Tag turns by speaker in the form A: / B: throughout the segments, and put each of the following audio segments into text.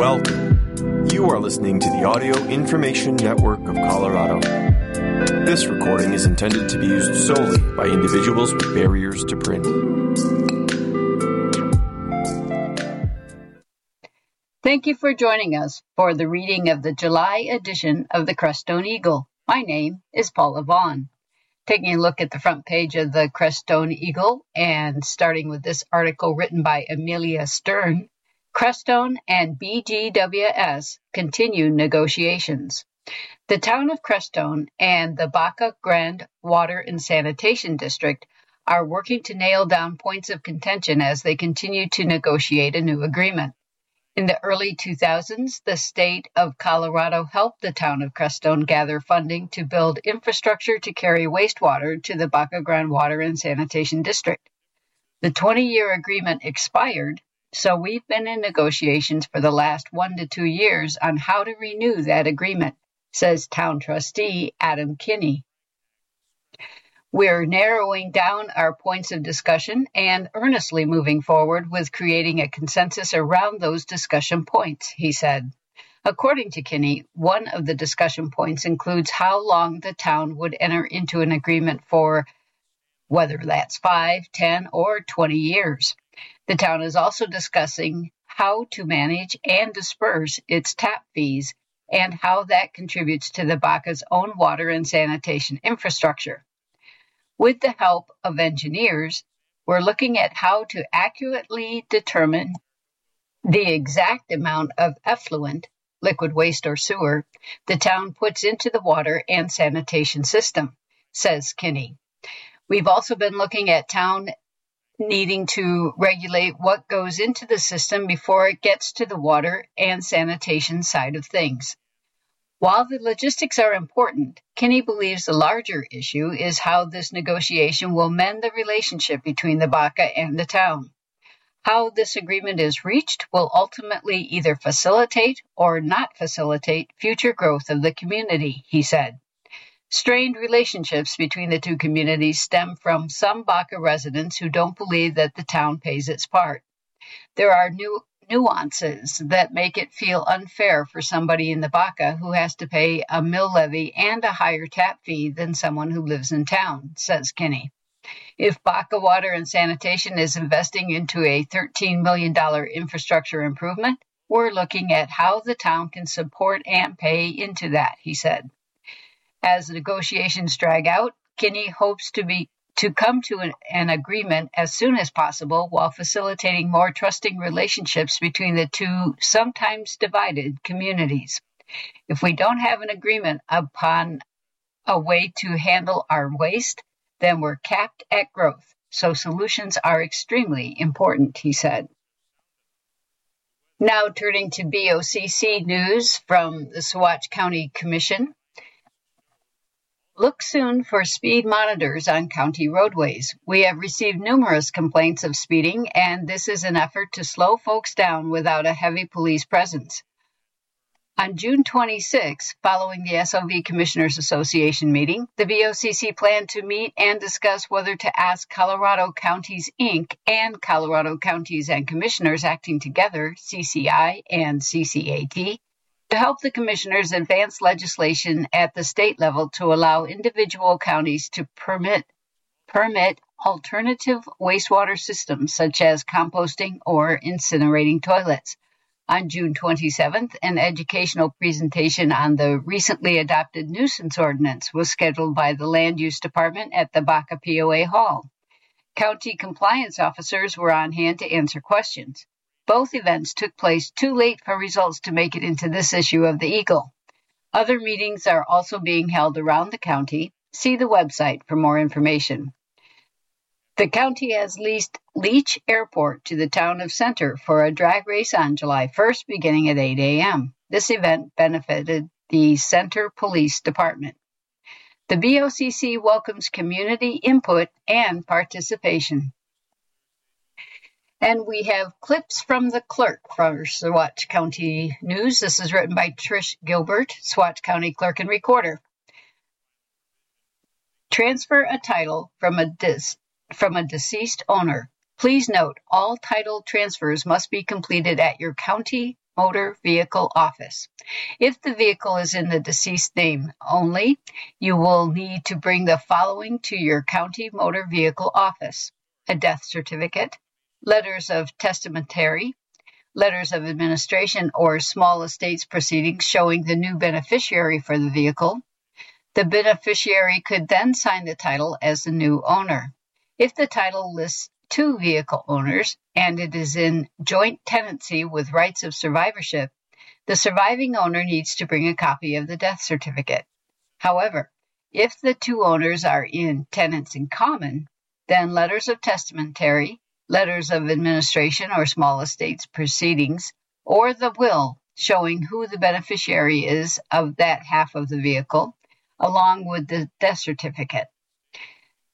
A: Welcome. You are listening to the Audio Information Network of Colorado. This recording is intended to be used solely by individuals with barriers to print.
B: Thank you for joining us for the reading of the July edition of the Crestone Eagle. My name is Paula Vaughn. Taking a look at the front page of the Crestone Eagle and starting with this article written by Amelia Stern, Crestone and BGWS continue negotiations. The town of Crestone and the Baca Grande Water and Sanitation District are working to nail down points of contention as they continue to negotiate a new agreement. In the early 2000s, the state of Colorado helped the town of Crestone gather funding to build infrastructure to carry wastewater to the Baca Grande Water and Sanitation District. The 20 year agreement expired, so we've been in negotiations for the last one to two years on how to renew that agreement, says town trustee Adam Kinney. We're narrowing down our points of discussion and earnestly moving forward with creating a consensus around those discussion points, he said. According to Kinney, one of the discussion points includes how long the town would enter into an agreement for, whether that's five, ten, or 20 years. The town is also discussing how to manage and disperse its tap fees and how that contributes to the Baca's own water and sanitation infrastructure. With the help of engineers, we're looking at how to accurately determine the exact amount of effluent, liquid waste or sewer, the town puts into the water and sanitation system, says Kinney. We've also been looking at town needing to regulate what goes into the system before it gets to the water and sanitation side of things. While the logistics are important, Kinney believes the larger issue is how this negotiation will mend the relationship between the Baca and the town. How this agreement is reached will ultimately either facilitate or not facilitate future growth of the community, he said. Strained relationships between the two communities stem from some Baca residents who don't believe that the town pays its part. There are new nuances that make it feel unfair for somebody in the Baca who has to pay a mill levy and a higher tap fee than someone who lives in town, says Kinney. If Baca Water and Sanitation is investing into a $13 million infrastructure improvement, we're looking at how the town can support and pay into that, he said. As negotiations drag out, Kinney hopes to be to come to an, an, agreement as soon as possible while facilitating more trusting relationships between the two sometimes divided communities. If we don't have an agreement upon a way to handle our waste, then we're capped at growth. So solutions are extremely important, he said. Now turning to BOCC news from the Saguache County Commission. Look soon for speed monitors on county roadways. We have received numerous complaints of speeding, and this is an effort to slow folks down without a heavy police presence. On June 26, following the SOV Commissioners Association meeting, the BOCC planned to meet and discuss whether to ask Colorado Counties Inc. and Colorado Counties and Commissioners acting together, CCI and CCAT, to help the commissioners advance legislation at the state level to allow individual counties to permit permit alternative wastewater systems such as composting or incinerating toilets. On June 27th, an educational presentation on the recently adopted nuisance ordinance was scheduled by the Land Use Department at the Baca POA Hall. County compliance officers were on hand to answer questions. Both events took place too late for results to make it into this issue of the Eagle. Other meetings are also being held around the county. See the website for more information. The county has leased Leach Airport to the town of Center for a drag race on July 1st beginning at 8 a.m. This event benefited the Center Police Department. The BOCC welcomes community input and participation. And we have clips from the clerk for Saguache County News. This is written by Trish Gilbert, Saguache County Clerk and Recorder. Transfer a title from a, dis- from a deceased owner. Please note all title transfers must be completed at your county Motor Vehicle Office. If the vehicle is in the deceased name only, you will need to bring the following to your county motor vehicle office a death certificate, letters of testamentary, letters of administration or small estates proceedings showing the new beneficiary for the vehicle. The beneficiary could then sign the title as the new owner. If the title lists two vehicle owners and it is in joint tenancy with rights of survivorship, the surviving owner needs to bring a copy of the death certificate. However, if the two owners are in tenants in common, then letters of testamentary, letters of administration or small estates proceedings, or the will showing who the beneficiary is of that half of the vehicle, along with the death certificate.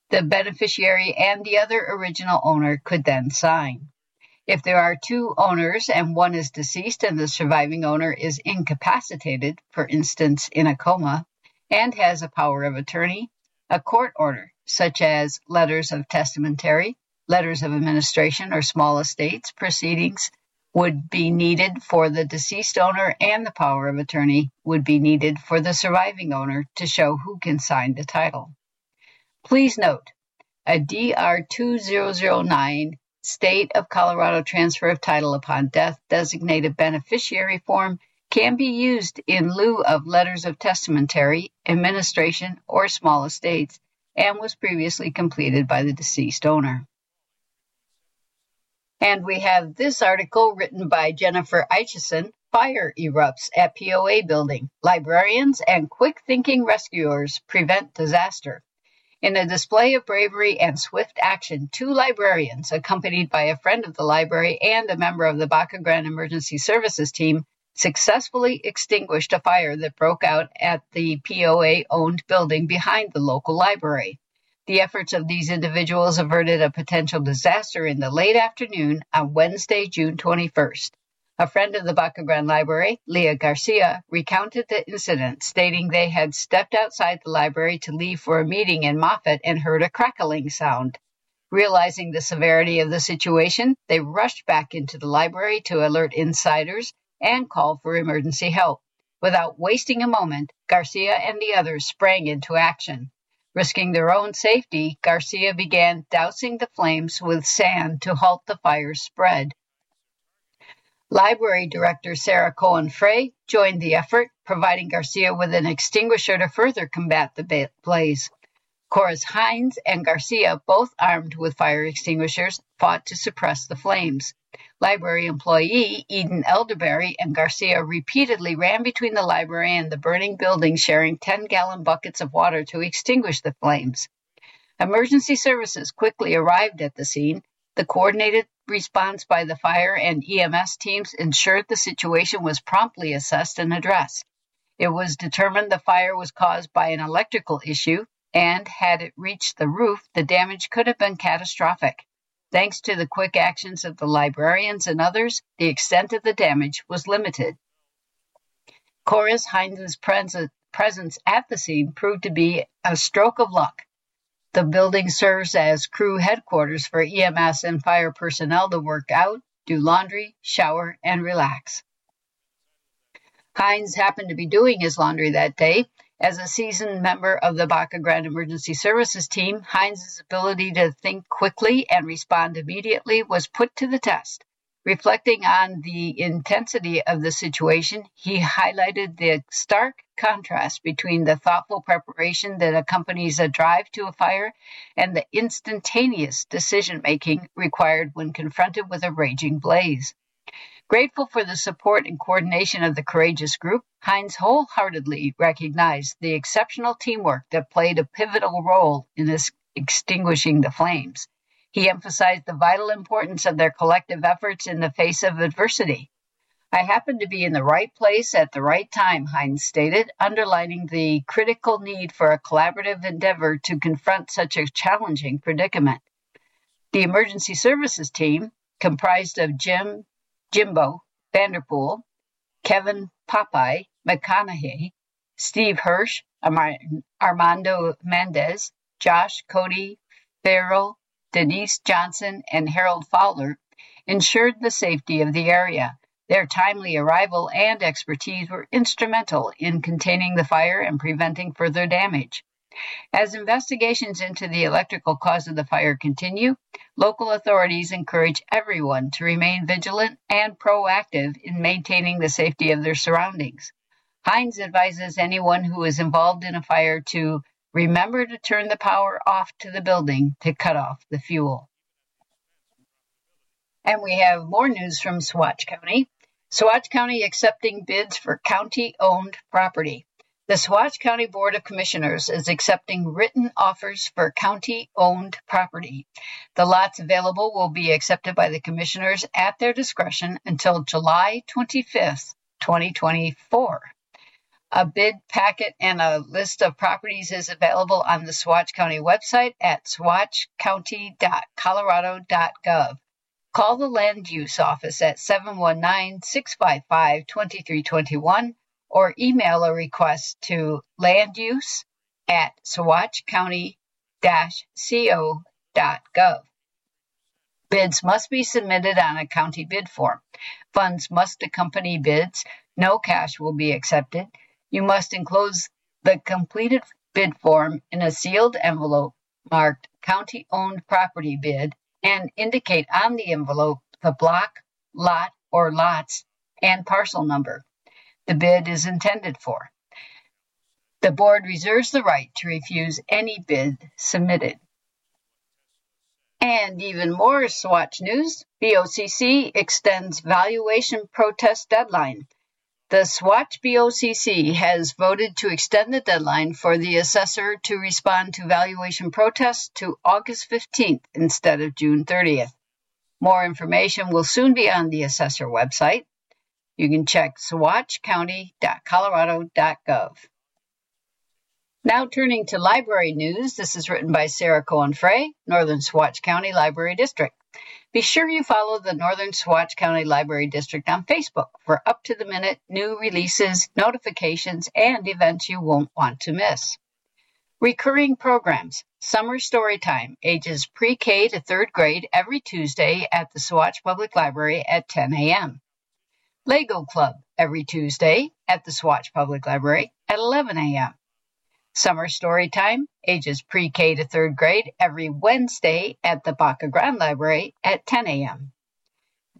B: The beneficiary and the other original owner could then sign. If there are two owners and one is deceased and the surviving owner is incapacitated, for instance in a coma, and has a power of attorney, a court order, such as letters of testamentary, letters of administration, or small estates proceedings, would be needed for the deceased owner and the power of attorney would be needed for the surviving owner to show who can sign the title. Please note, a DR 2009 State of Colorado transfer of title upon death designated beneficiary form can be used in lieu of letters of testamentary, administration, or small estates, and was previously completed by the deceased owner. And we have this article written by Jennifer Eichison. Fire erupts at POA building. Librarians and quick thinking rescuers prevent disaster. In a display of bravery and swift action, two librarians, accompanied by a friend of the library and a member of the Baca Grande Emergency Services team, successfully extinguished a fire that broke out at the POA owned building behind the local library. The efforts of these individuals averted a potential disaster in the late afternoon on Wednesday, June 21st. A friend of the Baca Grande Library, Leah Garcia, recounted the incident, stating they had stepped outside the library to leave for a meeting in Moffat and heard a crackling sound. Realizing the severity of the situation, they rushed back into the library to alert insiders and call for emergency help. Without wasting a moment, Garcia and the others sprang into action. Risking their own safety, Garcia began dousing the flames with sand to halt the fire's spread. Library Director Sarah Cohen Frey joined the effort, providing Garcia with an extinguisher to further combat the blaze. Chorus Hines and Garcia, both armed with fire extinguishers, fought to suppress the flames. Library employee Eden Elderberry and Garcia repeatedly ran between the library and the burning building, sharing 10 gallon buckets of water to extinguish the flames. Emergency services quickly arrived at the scene. The coordinated response by the fire and EMS teams ensured the situation was promptly assessed and addressed. It was determined the fire was caused by an electrical issue, and had it reached the roof, the damage could have been catastrophic. Thanks to the quick actions of the librarians and others, the extent of the damage was limited. Chorus Hines' presence at the scene proved to be a stroke of luck. The building serves as crew headquarters for EMS and fire personnel to work out, do laundry, shower, and relax. Hines happened to be doing his laundry that day. As a seasoned member of the Baca Grande Emergency Services team, Hines' ability to think quickly and respond immediately was put to the test. Reflecting on the intensity of the situation, he highlighted the stark contrast between the thoughtful preparation that accompanies a drive to a fire and the instantaneous decision making required when confronted with a raging blaze. Grateful for the support and coordination of the courageous group, Hines wholeheartedly recognized the exceptional teamwork that played a pivotal role in this extinguishing the flames. He emphasized the vital importance of their collective efforts in the face of adversity. I happened to be in the right place at the right time, Hines stated, underlining the critical need for a collaborative endeavor to confront such a challenging predicament. The emergency services team, comprised of Jim Jimbo Vanderpool, Kevin Popeye McConaughey, Steve Hirsch, Armando Mendez, Josh Cody Farrell, Denise Johnson, and Harold Fowler ensured the safety of the area. Their timely arrival and expertise were instrumental in containing the fire and preventing further damage. As investigations into the electrical cause of the fire continue, local authorities encourage everyone to remain vigilant and proactive in maintaining the safety of their surroundings. Hines advises anyone who is involved in a fire to remember to turn the power off to the building to cut off the fuel. And we have more news from Saguache County. Saguache County accepting bids for county owned property. The Saguache County Board of Commissioners is accepting written offers for county-owned property. The lots available will be accepted by the commissioners at their discretion until July 25th, 2024. A bid packet and a list of properties is available on the Saguache County website at saguachecounty.colorado.gov. Call the Land Use Office at 719 655 2321 or email a request to landuse at saguachecounty-co.gov. Bids must be submitted on a county bid form. Funds must accompany bids. No cash will be accepted. You must enclose the completed bid form in a sealed envelope marked County Owned Property Bid and indicate on the envelope the block, lot, or lots and parcel number the bid is intended for. The board reserves the right to refuse any bid submitted. And even more Saguache news, BOCC extends valuation protest deadline. The Saguache BOCC has voted to extend the deadline for the assessor to respond to valuation protests to August 15th instead of June 30th. More information will soon be on the assessor website. You can check saguachecounty.colorado.gov. Now turning to library news, this is written by Sarah Cohen Frey, Northern Saguache County Library District. Be sure you follow the Northern Saguache County Library District on Facebook for up to the minute new releases, notifications, and events you won't want to miss. Recurring programs, Summer Story Time, ages pre K to third grade every Tuesday at the Saguache Public Library at 10 a.m. Lego Club every Tuesday at the Saguache Public Library at 11 a.m. Summer Story Time, ages pre-K to third grade, every Wednesday at the Baca Grande Library at 10 a.m.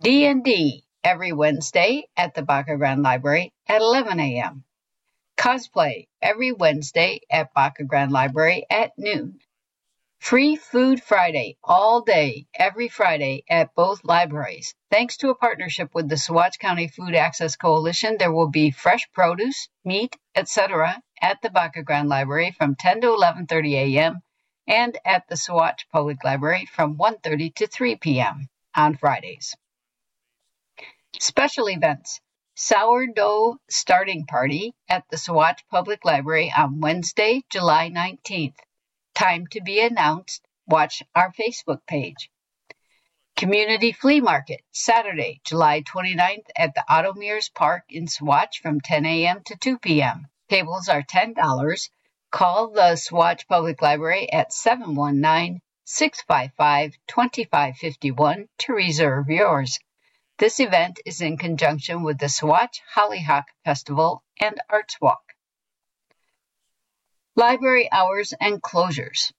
B: D&D every Wednesday at the Baca Grande Library at 11 a.m. Cosplay every Wednesday at Baca Grande Library at noon. Free Food Friday all day, every Friday at both libraries. Thanks to a partnership with the Saguache County Food Access Coalition, there will be fresh produce, meat, etc. at the Baca Grande Library from 10 to 11:30 a.m. and at the Saguache Public Library from 1:30 to 3 p.m. on Fridays. Special events. Sourdough Starting Party at the Saguache Public Library on Wednesday, July 19th. Time to be announced. Watch our Facebook page. Community Flea Market, Saturday, July 29th at the Otto Mears Park in Saguache from 10 a.m. to 2 p.m. Tables are $10. Call the Saguache Public Library at 719 655 2551 to reserve yours. This event is in conjunction with the Saguache Hollyhock Festival and Arts Walk. Library hours and closures.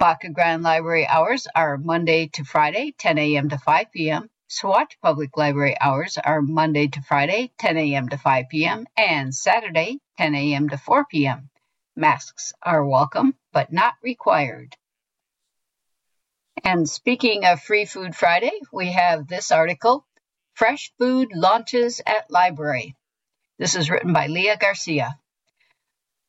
B: Baca Grande Library hours are Monday to Friday, 10 a.m. to 5 p.m. Saguache Public Library hours are Monday to Friday, 10 a.m. to 5 p.m. and Saturday, 10 a.m. to 4 p.m. Masks are welcome, but not required. And speaking of Free Food Friday, we have this article Fresh Food Launches at Library. This is written by Leah Garcia.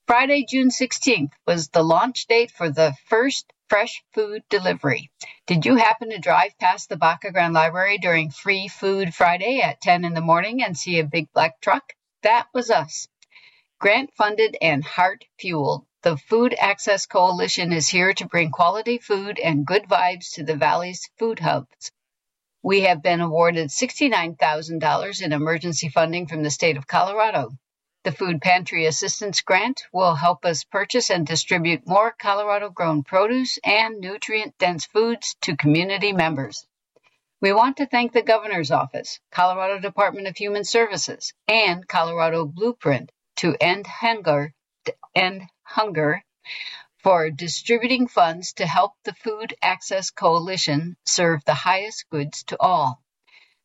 B: Friday, June 16th was the launch date for the first fresh food delivery. Did you happen to drive past the Baca Grande Library during Free Food Friday at 10 in the morning and see a big black truck? That was us. Grant funded and heart fueled, the Food Access Coalition is here to bring quality food and good vibes to the Valley's food hubs. We have been awarded $69,000 in emergency funding from the state of Colorado. The Food Pantry Assistance Grant will help us purchase and distribute more Colorado grown produce and nutrient dense foods to community members. We want to thank the Governor's Office, Colorado Department of Human Services, and Colorado Blueprint to End Hunger, end hunger for distributing funds to help the Food Access Coalition serve the highest goods to all.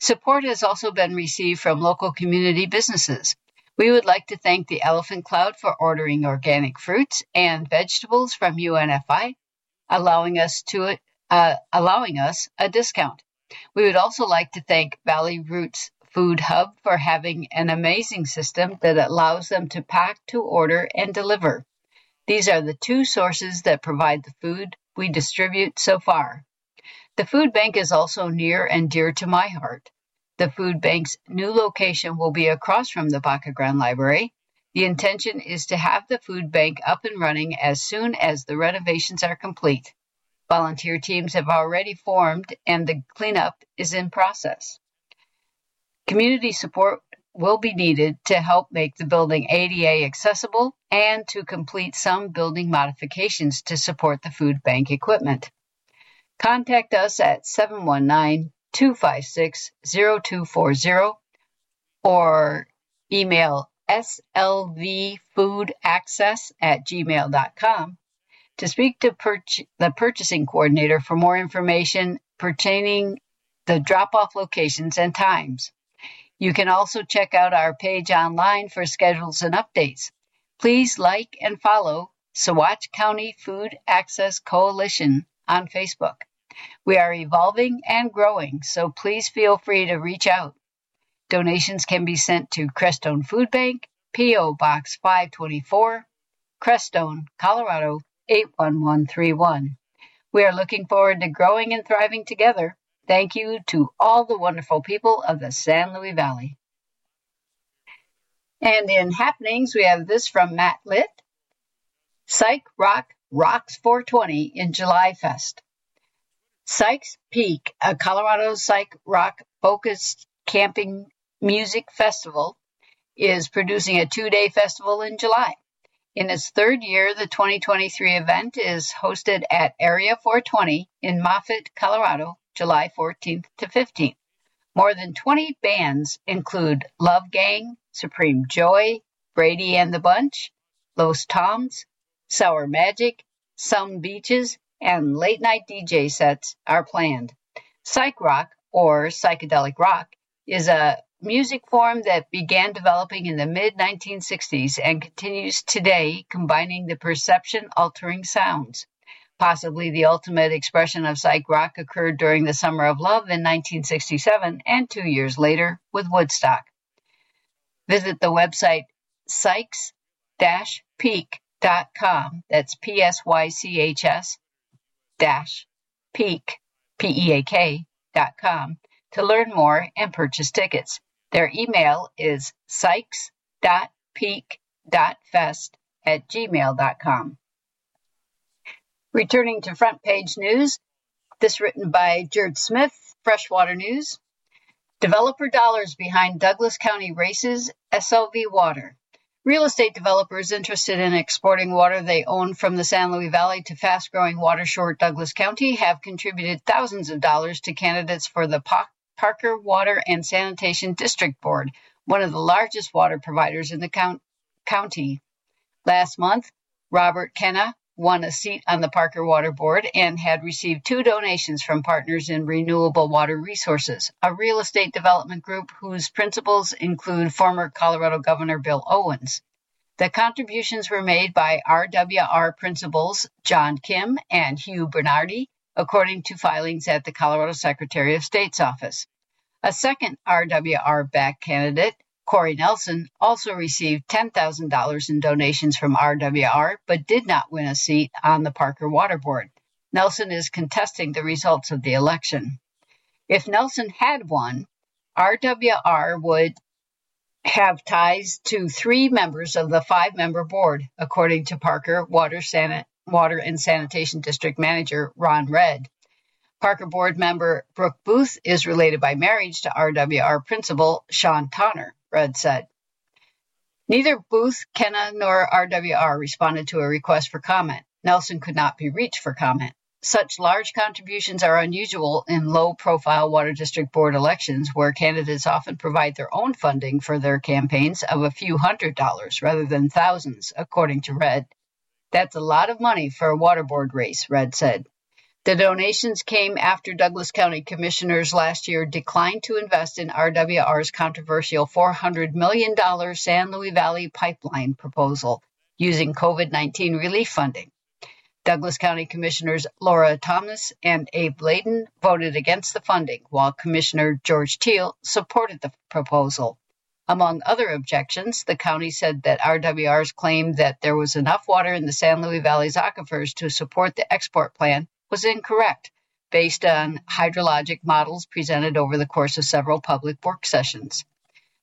B: Support has also been received from local community businesses. We would like to thank the Elephant Cloud for ordering organic fruits and vegetables from UNFI, allowing us to uh, allowing us a discount. We would also like to thank Valley Roots Food Hub for having an amazing system that allows them to pack, to order, and deliver. These are the two sources that provide the food we distribute so far. The food bank is also near and dear to my heart. The food bank's new location will be across from the Baca Grande Library. The intention is to have the food bank up and running as soon as the renovations are complete. Volunteer teams have already formed and the cleanup is in process. Community support will be needed to help make the building ADA accessible and to complete some building modifications to support the food bank equipment. Contact us at 719 256 0240 or email slvfoodaccess at gmail.com to speak to the purchasing coordinator for more information pertaining the drop-off locations and times. You can also check out our page online for schedules and updates. Please like and follow Saguache County Food Access Coalition on Facebook. We are evolving and growing, so please feel free to reach out. Donations can be sent to Crestone Food Bank, P.O. Box 524, Crestone, Colorado 81131. We are looking forward to growing and thriving together. Thank you to all the wonderful people of the San Luis Valley. And in happenings, we have this from Matt Litt. Psych Rock Rocks 420 in July Fest. Psychs Peak, a Colorado psych rock focused camping music festival, is producing a two day festival in July. In its third year, the 2023 event is hosted at Area 420 in Moffat, Colorado, July 14th to 15th. More than 20 bands include Love Gang, Supreme Joy, Brady and the Bunch, Los Toms, Sour Magic, Some Beaches, and late night DJ sets are planned. Psych rock, or psychedelic rock, is a music form that began developing in the mid 1960s and continues today, combining the perception altering sounds. Possibly the ultimate expression of psych rock occurred during the Summer of Love in 1967 and two years later with Woodstock. Visit the website psychs-peak.com. That's P S Y C H S dash peak, P-E-A-K dot com to learn more and purchase tickets. Their email is psychs.peak.fest at gmail.com. Returning to front page news, this written by Jared Smith, Freshwater News. Developer dollars behind Douglas County races SLV water. Real estate developers interested in exporting water they own from the San Luis Valley to fast growing water short Douglas County have contributed thousands of dollars to candidates for the Parker Water and Sanitation District Board, one of the largest water providers in the count- county. Last month, Robert Kenna won a seat on the Parker Water Board and had received two donations from partners in Renewable Water Resources, a real estate development group whose principals include former Colorado Governor Bill Owens. The contributions were made by RWR principals John Kim and Hugh Bernardi, according to filings at the Colorado Secretary of State's office. A second RWR backed candidate, Corey Nelson, also received $10,000 in donations from RWR, but did not win a seat on the Parker Water Board. Nelson is contesting the results of the election. If Nelson had won, RWR would have ties to three members of the five member board, according to Parker Water, San- Water and Sanitation District Manager Ron Redd. Parker board member Brooke Booth is related by marriage to RWR principal Sean Tonner. Redd said. Neither Booth, Kenna, nor RWR responded to a request for comment. Nelson could not be reached for comment. such large contributions are unusual in low profile Water District Board elections where candidates often provide their own funding for their campaigns of a few hundred dollars rather than thousands, according to Redd. That's a lot of money for a water board race, Redd said. The donations came after Douglas County commissioners last year declined to invest in RWR's controversial $400 million San Luis Valley pipeline proposal using COVID 19 relief funding. Douglas County Commissioners Laura Thomas and Abe Layden voted against the funding, while Commissioner George Teal supported the proposal. Among other objections, the county said that RWR's claim that there was enough water in the San Luis Valley's aquifers to support the export plan was incorrect based on hydrologic models presented over the course of several public work sessions.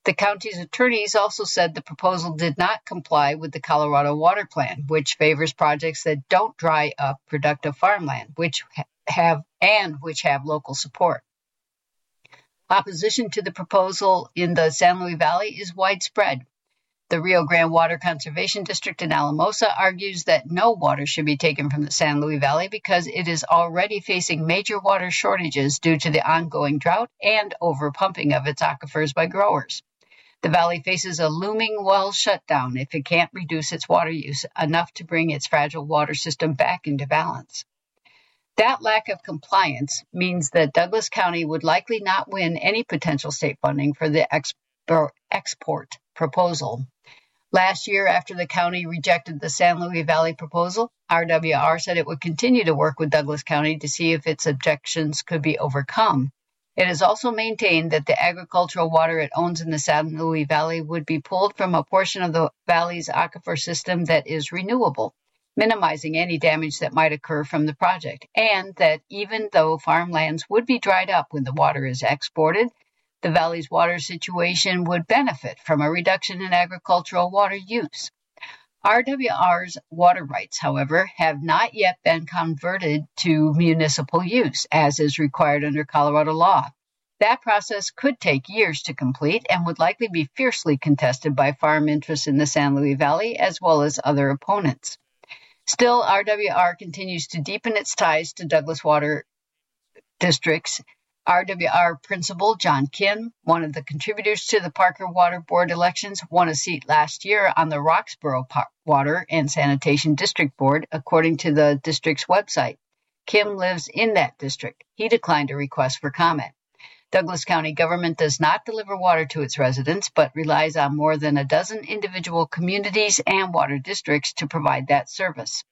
B: The county's attorneys also said the proposal did not comply with the Colorado Water Plan, which favors projects that don't dry up productive farmland, which have and which have local support. Opposition to the proposal in the San Luis Valley is widespread, the Rio Grande Water Conservation District in Alamosa argues that no water should be taken from the San Luis Valley because it is already facing major water shortages due to the ongoing drought and overpumping of its aquifers by growers. The valley faces a looming well shutdown if it can't reduce its water use enough to bring its fragile water system back into balance. That lack of compliance means that Douglas County would likely not win any potential state funding for the export proposal. Last year, after the county rejected the San Luis Valley proposal, RWR said it would continue to work with Douglas County to see if its objections could be overcome. It has also maintained that the agricultural water it owns in the San Luis Valley would be pulled from a portion of the valley's aquifer system that is renewable, minimizing any damage that might occur from the project, and that even though farmlands would be dried up when the water is exported, the valley's water situation would benefit from a reduction in agricultural water use. RWR's water rights, however, have not yet been converted to municipal use, as is required under Colorado law. That process could take years to complete and would likely be fiercely contested by farm interests in the San Luis Valley as well as other opponents. Still, RWR continues to deepen its ties to Douglas Water districts RWR principal John Kim, one of the contributors to the Parker Water Board elections, won a seat last year on the Roxborough Water and Sanitation District Board, according to the district's website. Kim lives in that district. He declined a request for comment. Douglas County government does not deliver water to its residents, but relies on more than a dozen individual communities and water districts to provide that service.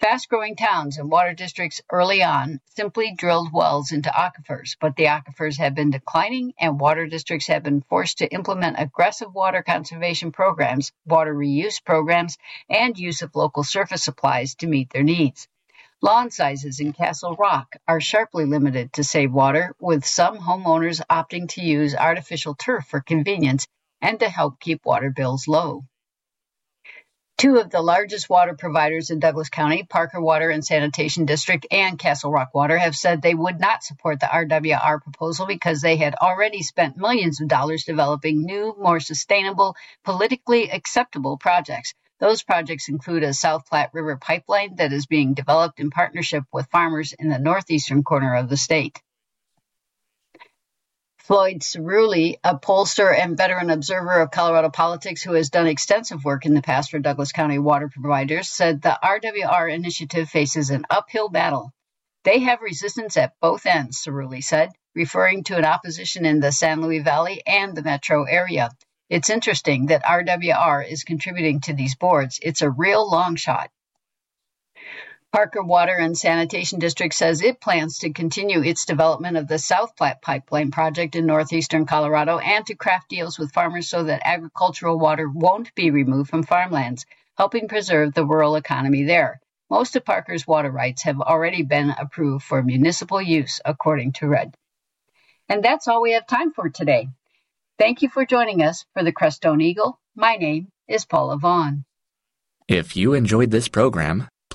B: Fast growing towns and water districts early on simply drilled wells into aquifers, but the aquifers have been declining and water districts have been forced to implement aggressive water conservation programs, water reuse programs, and use of local surface supplies to meet their needs. Lawn sizes in Castle Rock are sharply limited to save water, with some homeowners opting to use artificial turf for convenience and to help keep water bills low. Two of the largest water providers in Douglas County, Parker Water and Sanitation District and Castle Rock Water, have said they would not support the RWR proposal because they had already spent millions of dollars developing new, more sustainable, politically acceptable projects. Those projects include a South Platte River pipeline that is being developed in partnership with farmers in the northeastern corner of the state. Floyd Ciruli, a pollster and veteran observer of Colorado politics who has done extensive work in the past for Douglas County water providers, said the RWR initiative faces an uphill battle. They have resistance at both ends, Cirulli said, referring to an opposition in the San Luis Valley and the metro area. It's interesting that RWR is contributing to these boards. It's a real long shot. Parker Water and Sanitation District says it plans to continue its development of the South Platte Pipeline project in northeastern Colorado and to craft deals with farmers so that agricultural water won't be removed from farmlands, helping preserve the rural economy there. Most of Parker's water rights have already been approved for municipal use, according to Redd. And that's all we have time for today. Thank you for joining us for the Crestone Eagle. My name is Paula Vaughn.
C: If you enjoyed this program,